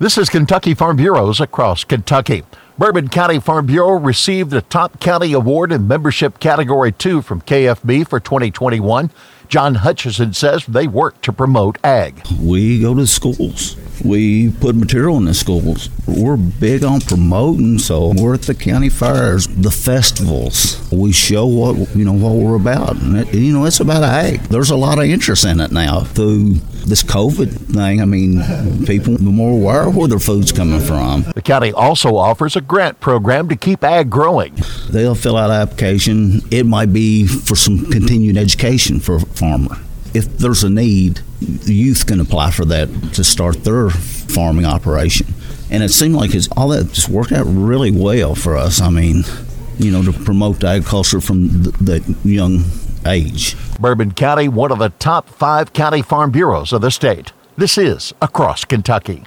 This is Kentucky Farm Bureaus across Kentucky. Bourbon County Farm Bureau received the Top County Award in Membership Category 2 from KFB for 2021. John Hutchison says they work to promote ag. We go to schools. We put material in the schools. We're big on promoting, so we're at the county fairs, the festivals. We show what you know what we're about. And it, you know, it's about ag. There's a lot of interest in it now through this COVID thing. I mean, people are more aware of where their food's coming from. The county also offers a grant program to keep ag growing. They'll fill out an application. It might be for some continued education for a farmer. If there's a need, the youth can apply for that to start their farming operation. And it seemed like it's, all that just worked out really well for us. I mean, you know, to promote agriculture from the, the young age. Bourbon County, one of the top five county farm bureaus of the state. This is Across Kentucky.